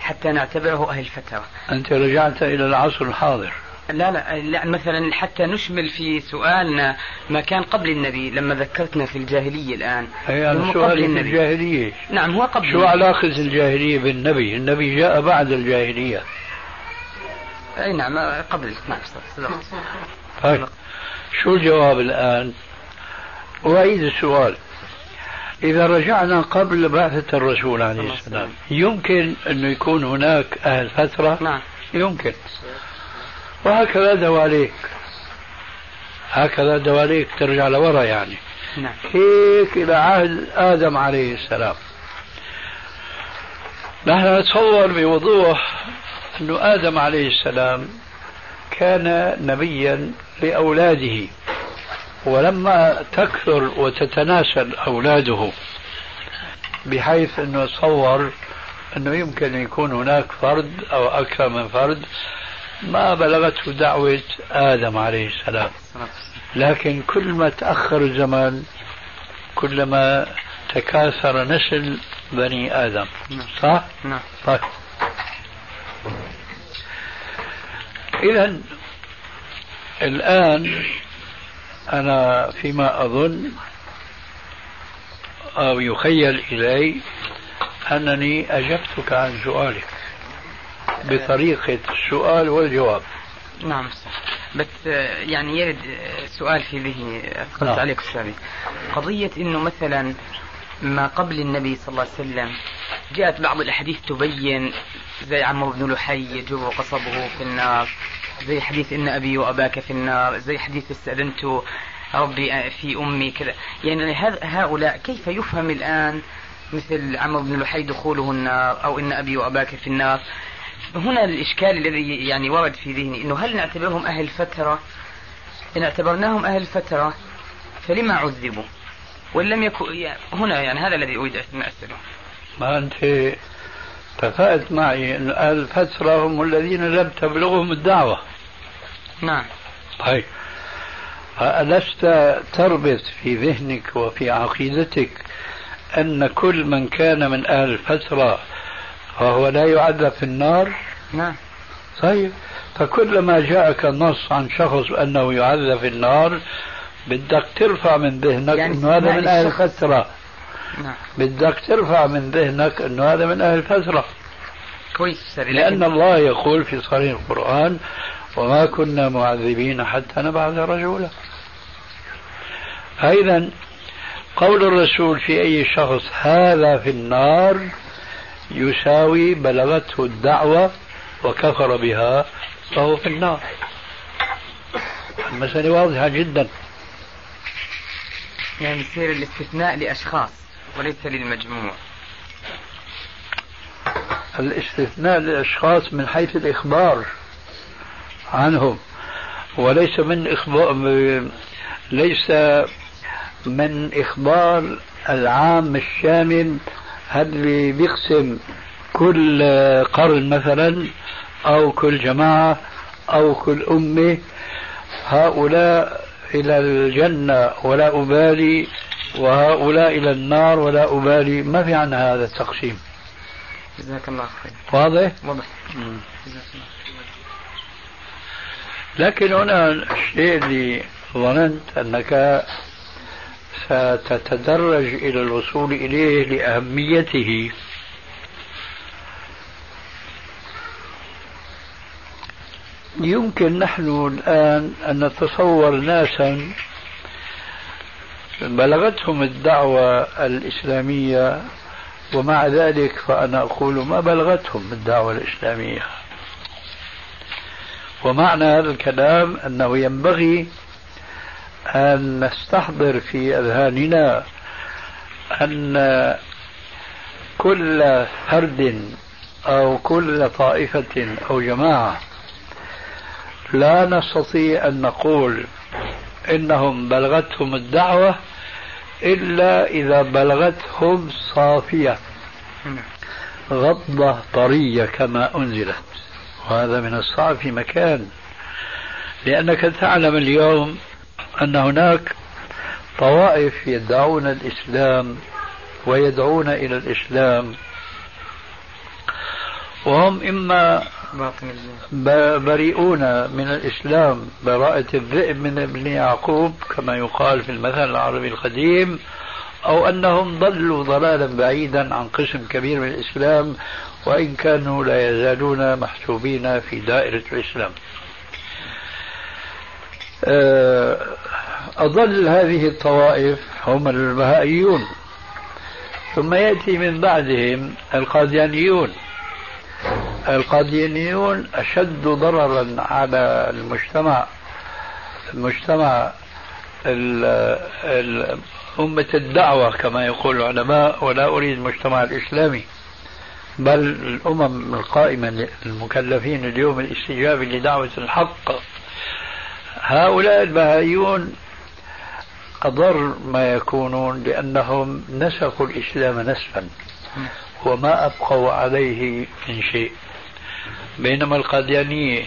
حتى نعتبره أهل فترة أنت رجعت إلى العصر الحاضر. لا لا لا مثلا حتى نشمل في سؤالنا ما كان قبل النبي لما ذكرتنا في الجاهلية الآن. قبل سؤالي في النبي. الجاهلية. نعم هو قبل شو. علاقة الجاهلية بالنبي؟ النبي جاء بعد الجاهلية. أي نعم قبل. نعم صدقت طيب. شو الجواب الآن؟ أعيد السؤال. إذا رجعنا قبل بعثة الرسول عليه السلام يمكن أنه يكون هناك أهل فترة؟ نعم. يمكن. وهكذا دواليك. هكذا دواليك ترجع لورا يعني. نعم. هيك إلى عهد آدم عليه السلام. نحن نتصور بوضوح أنه آدم عليه السلام كان نبيا لأولاده ولما تكثر وتتناسل أولاده بحيث أنه تصور أنه يمكن أن يكون هناك فرد أو أكثر من فرد ما بلغته دعوة آدم عليه السلام لكن كل ما تأخر الزمان كلما تكاثر نسل بني آدم. صح؟ نعم طيب إذا الآن أنا فيما أظن أو يخيل إلي أنني أجبتك عن سؤالك بطريقة السؤال والجواب. نعم بس آه، يعني يرد آه، سؤال في ذهني. نعم. عليك أستاذي قضية أنه مثلا ما قبل النبي صلى الله عليه وسلم جاءت بعض الأحاديث تبين زي عمرو بن لحي يجر قصبه في النار زي حديث إن أبي وأباك في النار زي حديث استأذنت ربي في أمي كذا. يعني هؤلاء كيف يفهم الآن مثل عمرو بن لحي دخوله النار أو إن أبي وأباك في النار؟ هنا الإشكال الذي يعني ورد في ذهني أنه هل نعتبرهم أهل فترة؟ إن اعتبرناهم أهل فترة فلما عذبوا؟ وإن لم يكن يعني هنا يعني هذا الذي أريد أن أسأله. ما أنت اتفقت معي أن أهل الفترة هم الذين لم تبلغهم الدعوة. نعم. طيب. ألست تربط في ذهنك وفي عقيدتك أن كل من كان من أهل الفترة فهو لا يعذب في النار؟ نعم. طيب. فكلما جاءك النص عن شخص أنه يعذب في النار بدك ترفع من ذهنك يعني أنه هذا من أهل الفترة نعم. بدك ترفع من ذهنك أنه هذا من أهل الفترة كويس لأن الله يقول في صريح القرآن وما كنا معذبين حتى نبعث رجولا أيضا قول الرسول في أي شخص هذا في النار يساوي بلغته الدعوة وكفر بها. فهو في النار. المسألة واضحة جدا. يعني يصير الاستثناء لأشخاص وليس للمجموع. الاستثناء للأشخاص من حيث الإخبار عنهم. وليس من إخبار ليس من إخبار العام الشامل اللي بيقسم كل قرن مثلا أو كل جماعة أو كل أمة؟ هؤلاء إلى الجنة ولا أبالي وهؤلاء إلى النار ولا أبالي. ما في عنا هذا التقسيم. جزاك الله خير. واضح؟ واضح. لكن هنا الشيء اللي ظننت أنك ستتدرج إلى الوصول إليه لأهميته. يمكن نحن الآن أن نتصور ناسا بلغتهم الدعوة الإسلامية ومع ذلك فأنا أقول ما بلغتهم الدعوة الإسلامية. ومعنى هذا الكلام أنه ينبغي أن نستحضر في أذهاننا أن كل فرد أو كل طائفة أو جماعة لا نستطيع أن نقول إنهم بلغتهم الدعوة إلا إذا بلغتهم صافية غضة طرية كما أنزلت. وهذا من الصعب في مكان. لأنك تعلم اليوم أن هناك طوائف يدعون الإسلام ويدعون إلى الإسلام. وهم إما بريئون من الإسلام براءة الذئب من ابن يعقوب كما يقال في المثل العربي القديم أو أنهم ضلوا ضلالا بعيدا عن قسم كبير من الإسلام وإن كانوا لا يزالون محسوبين في دائرة الإسلام. أضل هذه الطوائف هم البهائيون. ثم يأتي من بعدهم القاديانيون. القاديانيون أشد ضررا على المجتمع المجتمع أمة الدعوة كما يقول العلماء ولا أريد المجتمع الإسلامي بل الأمم القائمة المكلفين اليوم الاستجابة لدعوة الحق. هؤلاء البهائيون أضر ما يكونون لأنهم نسخوا الإسلام نسفا وما أبقوا عليه من شيء. بينما القاديانية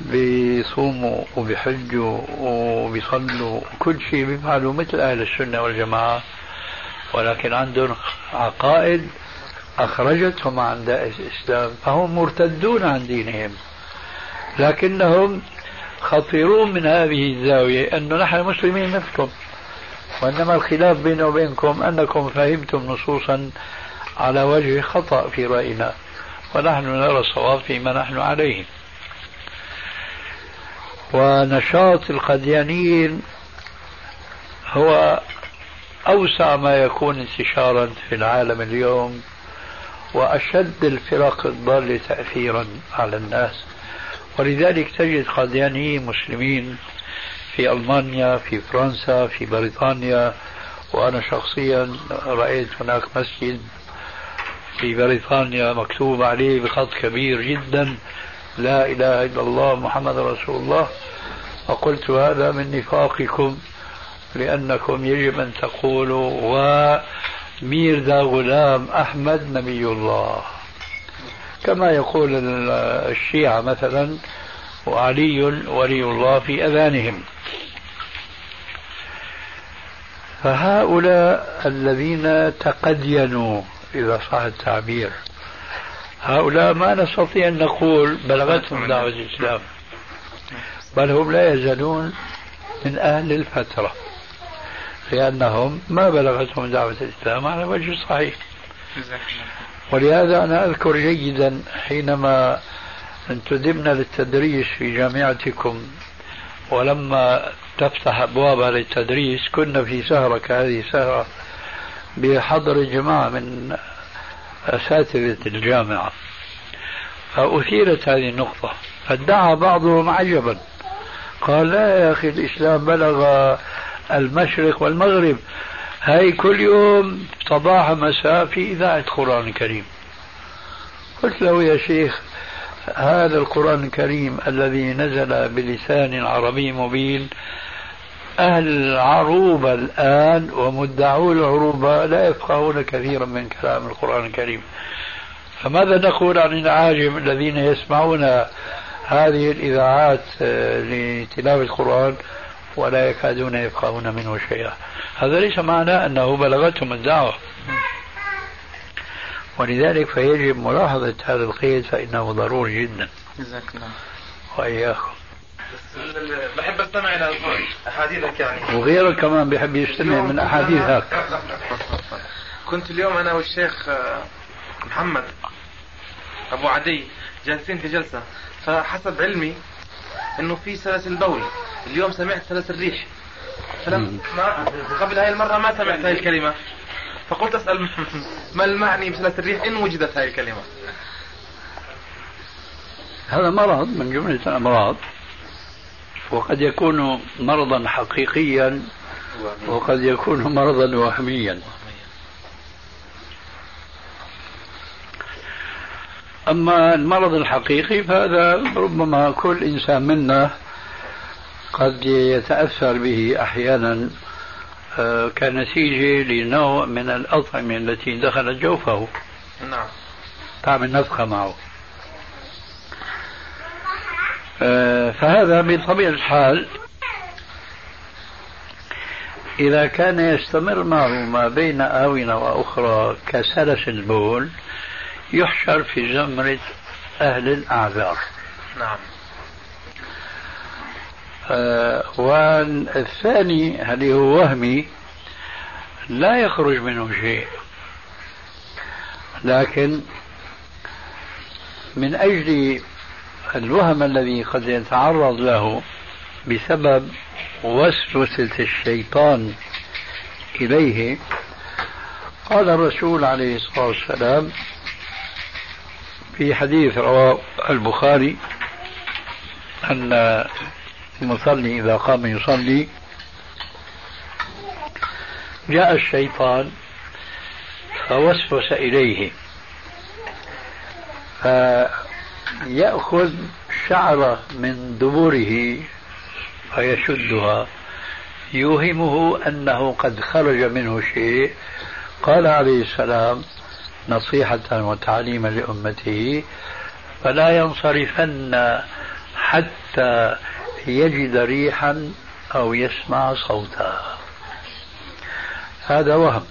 بيصوموا وبيحجوا وبيصلوا كل شيء بيفعلوا مثل أهل السنة والجماعة ولكن عندهم عقائد أخرجتهم عن دائرة الإسلام فهم مرتدون عن دينهم لكنهم خطيرون من هذه الزاوية أنه نحن مسلمين مثلكم وإنما الخلاف بيننا وبينكم أنكم فهمتم نصوصا على وجه خطأ في رأينا ونحن نرى الصواب فيما نحن عليه. ونشاط القديانيين هو أوسع ما يكون انتشارا في العالم اليوم وأشد الفرق الضالة تأثيرا على الناس. ولذلك تجد قاديانيين مسلمين في ألمانيا في فرنسا في بريطانيا. وأنا شخصيا رأيت هناك مسجد في بريطانيا مكتوب عليه بخط كبير جدا لا إله إلا الله محمد رسول الله. فقلت هذا من نفاقكم لأنكم يجب أن تقولوا وميرزا غلام أحمد نبي الله. كما يقول الشيعة مثلا وعلي ولي الله في أذانهم. فهؤلاء الذين تقدينوا إذا صح التعبير هؤلاء ما نستطيع أن نقول بلغتهم دعوة الإسلام بل هم لا يزالون من أهل الفترة لأنهم ما بلغتهم دعوة الإسلام على وجه صحيح. ولهذا أنا أذكر جيدا حينما انتدبنا للتدريس في جامعتكم ولما تفتح أبوابها للتدريس كنا في سهرة كهذه السهرة بحضر جماعة من أساتذة الجامعة. فأثيرت هذه النقطة فادعى بعضهم عجبا قال لا يا أخي الإسلام بلغ المشرق والمغرب هاي كل يوم صباح مساء في إذاعة القرآن الكريم قلت له يا شيخ هذا القرآن الكريم الذي نزل بلسان عربي مبين أهل العروبة الآن ومدعو العروبة لا يفقهون كثيرا من كلام القرآن الكريم. فماذا نقول عن العاجم الذين يسمعون هذه الإذاعات آه، لتلاوة القرآن؟ ولا يكادون يفقهون منه شيئا. هذا ليس معناه أنه بلغتهم الدعوة. ولذلك فيجب ملاحظة هذا القيد فإنه ضروري جدا. جزاك الله. وإياكم. بحب أستمع إلى أحاديثك يعني. وغيرك كمان بيحب يستمع من أحاديثك. كنت اليوم أنا والشيخ آه، محمد أبو عدي جالسين في جلسة. فحسب علمي إنه في سلاسل بول. اليوم سمعت سلاسل ريح فلم ما قبل هاي المرة ما سمعت هاي الكلمة. فقلت أسأل ما المعني بسلاسل الريح؟ إن وجدت هاي الكلمة. هذا مرض من جملة الأمراض. وقد يكون مرضا حقيقيا وقد يكون مرضا وهميا. أما المرض الحقيقي فهذا ربما كل إنسان منا قد يتأثر به أحيانا آه، كنتيجة لنوع من الأطعمة التي دخلت جوفه. نعم. تعمل نفخة معه. آه، فهذا بطبيعة الحال. إذا كان يستمر معه ما بين آونة وأخرى كسلس البول يحشر في زمرة أهل الأعذار. نعم. والثاني اللي هو وهمي لا يخرج منه شيء. لكن من أجل الوهم الذي قد يتعرض له بسبب وسوسة الشيطان إليه قال الرسول عليه الصلاة والسلام في حديث رواه البخاري أن المصلي إذا قام يصلي جاء الشيطان فوسوس إليه. فيأخذ شعرة من دبره فيشدها. يوهمه أنه قد خرج منه شيء. قال عليه السلام نصيحة وتعليما لأمته فلا ينصرفن حتى يجد ريحا أو يسمع صوتا هذا وهم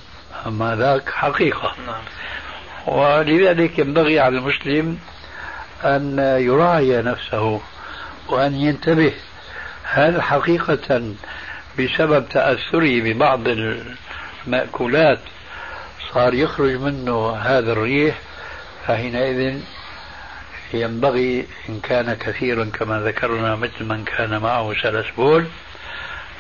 أما ذاك حقيقة نعم. ولذلك ينبغي على المسلم أن يراعي نفسه وأن ينتبه هل حقيقة بسبب تأثره ببعض المأكولات صار يخرج منه هذا الريح فحينئذ ينبغي إن كان كثيرا كما ذكرنا مثل من كان معه سلس بول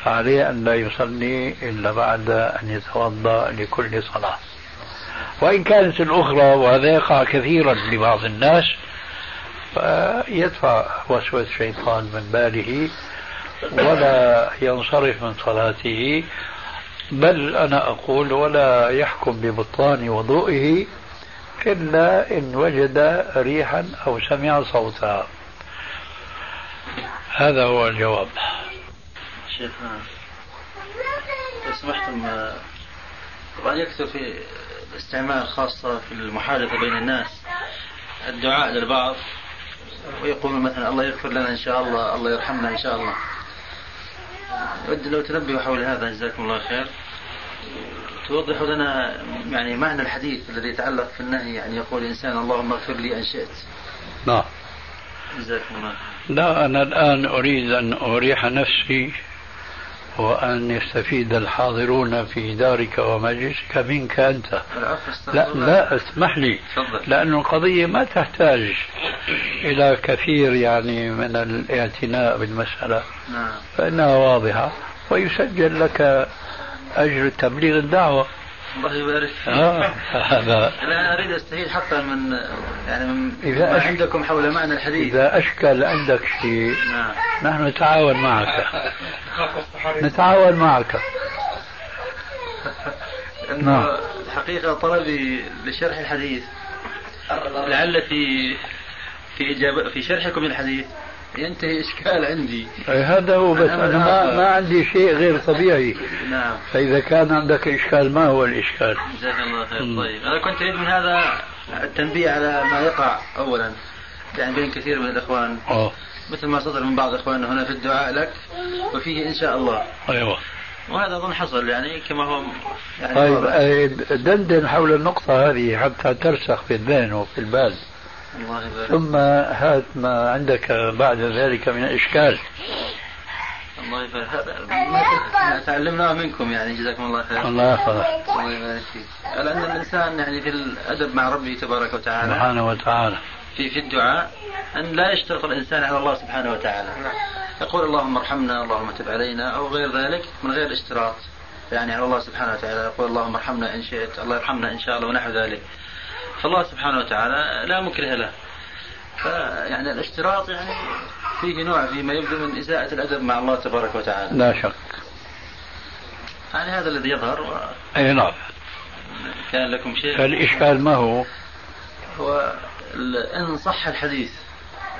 فعليه أن لا يصلي إلا بعد أن يتوضأ لكل صلاة. وإن كانت الأخرى وهذا يقع كثيرا لبعض الناس فيدفع وسوسة الشيطان من باله ولا ينصرف من صلاته. بل أنا أقول ولا يحكم ببطلان وضوئه إلا إن وجد ريحا أو سمع صوتا. هذا هو الجواب. شيخنا لو سمحتم طبعا يكثر في الاستعمال خاصة في المحادثة بين الناس الدعاء للبعض ويقول مثلا الله يغفر لنا إن شاء الله الله يرحمنا إن شاء الله. أود لو تنبهوا حول هذا جزاكم الله خير. توضح لنا يعني معنى الحديث الذي يتعلق في النهي يعني يقول الإنسان اللهم اغفر لي إن شئت. نعم. جزاكم الله لا أنا الآن أريد أن أريح نفسي وأن يستفيد الحاضرون في دارك ومجلسك منك أنت. لا لا اسمح لي. لأن القضية ما تحتاج إلى كثير يعني من الإعتناء بالمسألة. نعم. فإنها واضحة ويسجل لك أجر تبليغ الدعوة. الله يبارك فيك. آه هذا. أنا أريد أستفيد حقا من يعني من إذا ما أشك... عندكم حول معنى الحديث. إذا أشكل عندك شيء نعم. نحن نتعاون معك. نتعاون معك. نعم. الحقيقة طلبي لشرح الحديث. لعل في في إجابة في شرحكم للحديث ينتهي إشكال عندي. هذا هو بس. أنا ما, ما عندي شيء غير طبيعي. نعم. فإذا كان عندك إشكال ما هو الإشكال؟ جزاك الله خير. طيب أنا كنت أريد من هذا التنبيه على ما يقع أولا. يعني بين كثير من الإخوان. أوه. مثل ما صدر من بعض إخواننا هنا في الدعاء لك وفيه إن شاء الله. أيوه. وهذا أظن حصل يعني كما هو يعني طيب دندن حول النقطة هذه حتى ترسخ في الذهن وفي البال. ثم هات ما عندك بعد ذلك من إشكال. الله يبارك. هذا تعلمناه منكم يعني. جزاكم الله خير. الله يحفظك. الله يبارك فيك. لأن الإنسان يعني في الأدب مع ربه تبارك وتعالى. سبحانه وتعالى. في في الدعاء أن لا يشترط الإنسان على الله سبحانه وتعالى. يقول اللهم ارحمنا اللهم تب علينا أو غير ذلك من غير اشتراط يعني على الله سبحانه وتعالى. يقول اللهم ارحمنا إن شئت الله يرحمنا إن شاء الله ونحو ذلك. فالله سبحانه وتعالى لا مكره له. فيعني الاشتراط يعني فيه نوع فيما يبدو من إساءة الأدب مع الله تبارك وتعالى. لا شك. يعني هذا الذي يظهر و... أي نعم. كان لكم شيء الإشكال ما هو؟ هو إن صح الحديث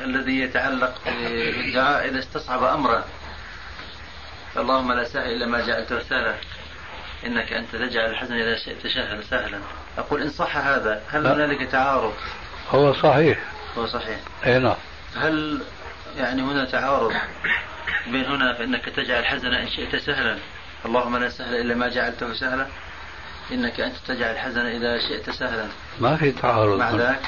الذي يتعلق بالدعاء إذا استصعب أمرا اللهم لا سهل إلا ما جعلته سهلا إنك أنت تجعل الحزن إذا شئت سهلا سهلا. أقول إن صح هذا هل هنالك تعارض؟ هو صحيح. هو صحيح. أي نعم. هل يعني هنا تعارض بين هنا فإنك تجعل الحزن إن شئت سهلا؟ اللهم لا سهل إلا ما جعلته سهلا. إنك أنت تجعل الحزن إذا شئت سهلا. ما في تعارض. مع ذاك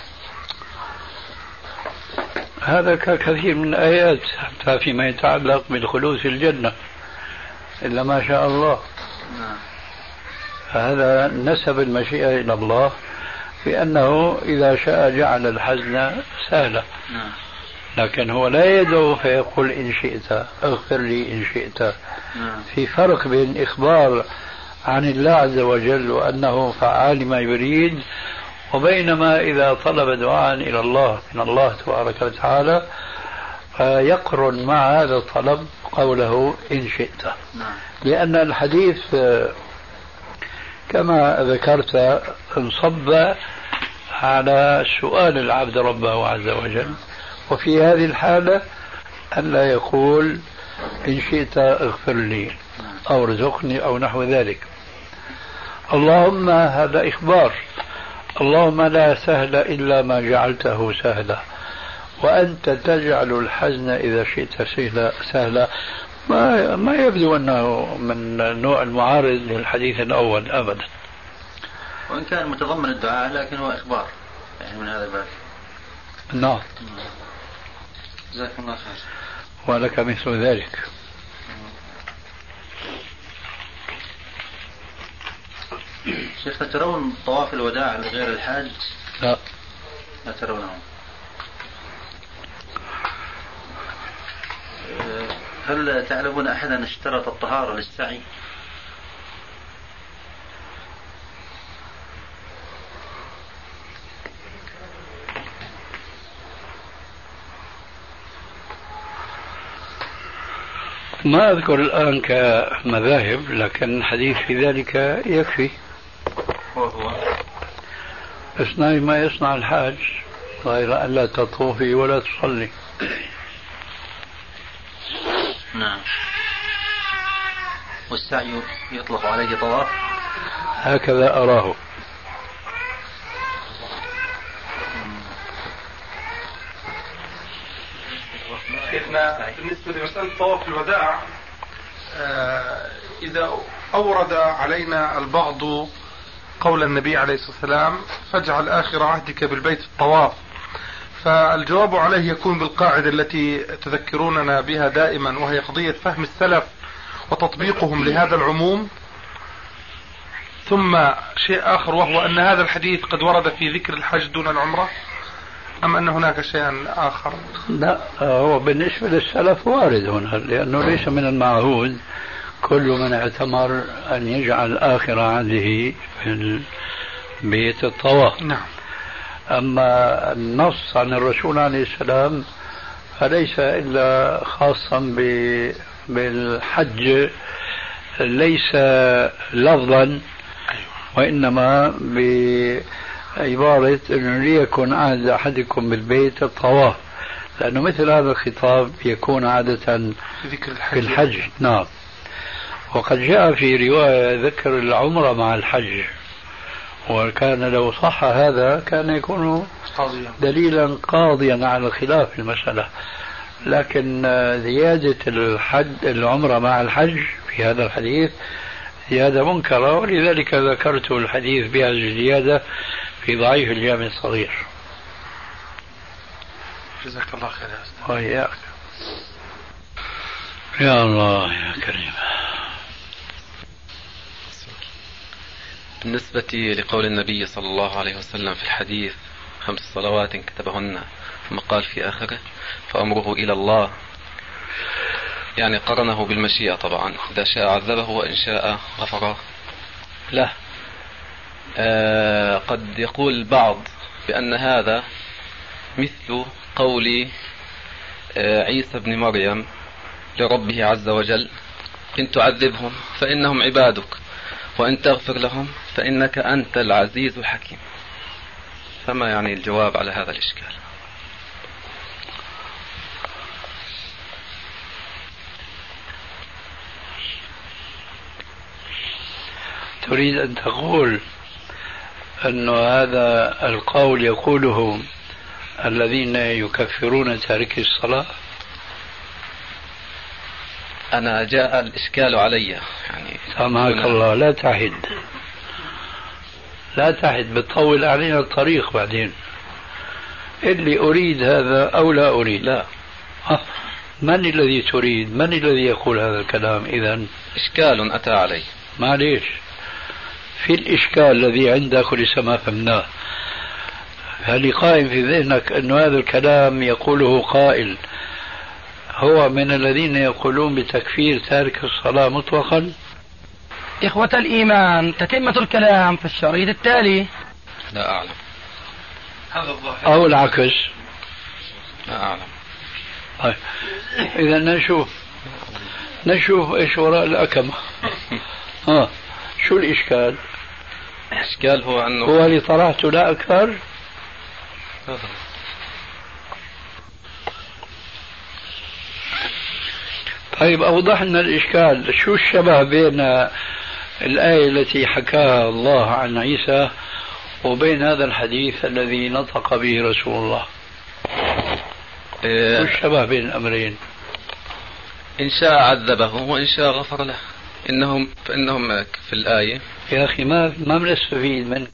هذا ككثير من الآيات حتى فيما يتعلق بالخلود في الجنة إلا ما شاء الله. نعم. فهذا نسب المشيئة إلى الله بأنه إذا شاء جعل الحزن سهلا نعم. لكن هو لا يدعو فيقول إن شئت اغفر لي إن شئت نعم. في فرق بين إخبار عن الله عز وجل وأنه فعال ما يريد وبينما إذا طلب دعاء إلى الله من الله تبارك وتعالى فيقرن مع هذا الطلب قوله إن شئت نعم. لأن الحديث كما ذكرت انصب على سؤال العبد ربه عز وجل. وفي هذه الحالة ألا يقول إن شئت اغفر لي أو ارزقني أو نحو ذلك. اللهم هذا إخبار. اللهم لا سهل إلا ما جعلته سهلا. وأنت تجعل الحزن إذا شئت سهلا, سهلا. ما ما يبدو أنه من نوع المعارض للحديث الأول ابدا. وإن كان متضمن الدعاء لكن هو إخبار يعني من هذا الباب. نعم. جزاكم الله خير. ولك مثل ذلك. شيخ ترون طواف الوداع لغير الحاج؟ لا. لا ترونه. هل تعلمون أحدا اشترط الطهارة للسعي؟ ما أذكر الآن كمذاهب لكن حديث في ذلك يكفي. وهو اصنعي ما يصنع الحاج غير أن لا تطوفي ولا تصلي. نعم. والسعي يطلق عليه طواف. هكذا أراه. شيخنا بالنسبة لمسألة طواف الوداع آه، إذا أورد علينا البعض قول النبي عليه الصلاة والسلام فاجعل آخر عهدك بالبيت الطواف. فالجواب عليه يكون بالقاعدة التي تذكروننا بها دائما وهي قضية فهم السلف وتطبيقهم لهذا العموم. ثم شيء آخر وهو أن هذا الحديث قد ورد في ذكر الحج دون العمرة أم أن هناك شيئا آخر؟ لا هو بالنسبة للسلف وارد هنا لأنه ليس من المعهود كل من اعتمر أن يجعل آخر عهده في بيت الطواف. نعم. أما النص عن الرسول عليه السلام فليس إلا خاصا بالحج ليس لفظا وإنما بعبارة أنه ليكن عهد أحدكم بالبيت الطواف لأنه مثل هذا الخطاب يكون عادة ذكر الحج. في الحج. نعم. وقد جاء في رواية ذكر العمرة مع الحج. وكان لو صح هذا كان يكون دليلا قاضيا على الخلاف في المسألة. لكن زيادة الحج العمرة مع الحج في هذا الحديث زيادة منكرة ولذلك ذكرت الحديث بهذه الزيادة في ضعيف الجامع الصغير. جزاك الله خير يا أستاذ وإياك. يا الله يا كريم. بالنسبة لقول النبي صلى الله عليه وسلم في الحديث خمس صلوات كتبهن ثم قال في آخره فأمره إلى الله. يعني قرنه بالمشيئة طبعا. إذا شاء عذبه وإن شاء غفر له آه قد يقول البعض بأن هذا مثل قول آه عيسى بن مريم لربه عز وجل إن تعذبهم فإنهم عبادك. وإن تغفر لهم فإنك أنت العزيز الحكيم. فما يعني الجواب على هذا الإشكال؟ تريد أن تقول أن هذا القول يقوله الذين يكفرون تارك الصلاة؟ أنا جاء الإشكال علي يعني سامحك الله لا تعهد. لا تعهد بتطول علينا الطريق بعدين. اللي أريد هذا أو لا أريد. لا. آه. من الذي تريد؟ من الذي يقول هذا الكلام إذا إشكال أتى علي. معليش. في الإشكال الذي عندك ولسه ما فهمناه. هل قائم في ذهنك أن هذا الكلام يقوله قائل هو من الذين يقولون بتكفير تارك الصلاة مطلقا؟ إخوة الإيمان تتمة الكلام في الشريط التالي. لا أعلم. هذا الظاهر. أو العكس. لا أعلم. طيب. إذا نشوف. نشوف إيش وراء الأكمة. ها شو الإشكال؟ الإشكال هو أنه هو اللي طرحته لا أكثر؟ طيب أوضح لنا الإشكال. شو الشبه بين الآية التي حكاها الله عن عيسى وبين هذا الحديث الذي نطق به رسول الله؟ شو إيه الشبه بين الأمرين؟ إن شاء عذبه وإن شاء غفر له. إنهم فإنهم في الآية. يا أخي ما ما بنستفيد من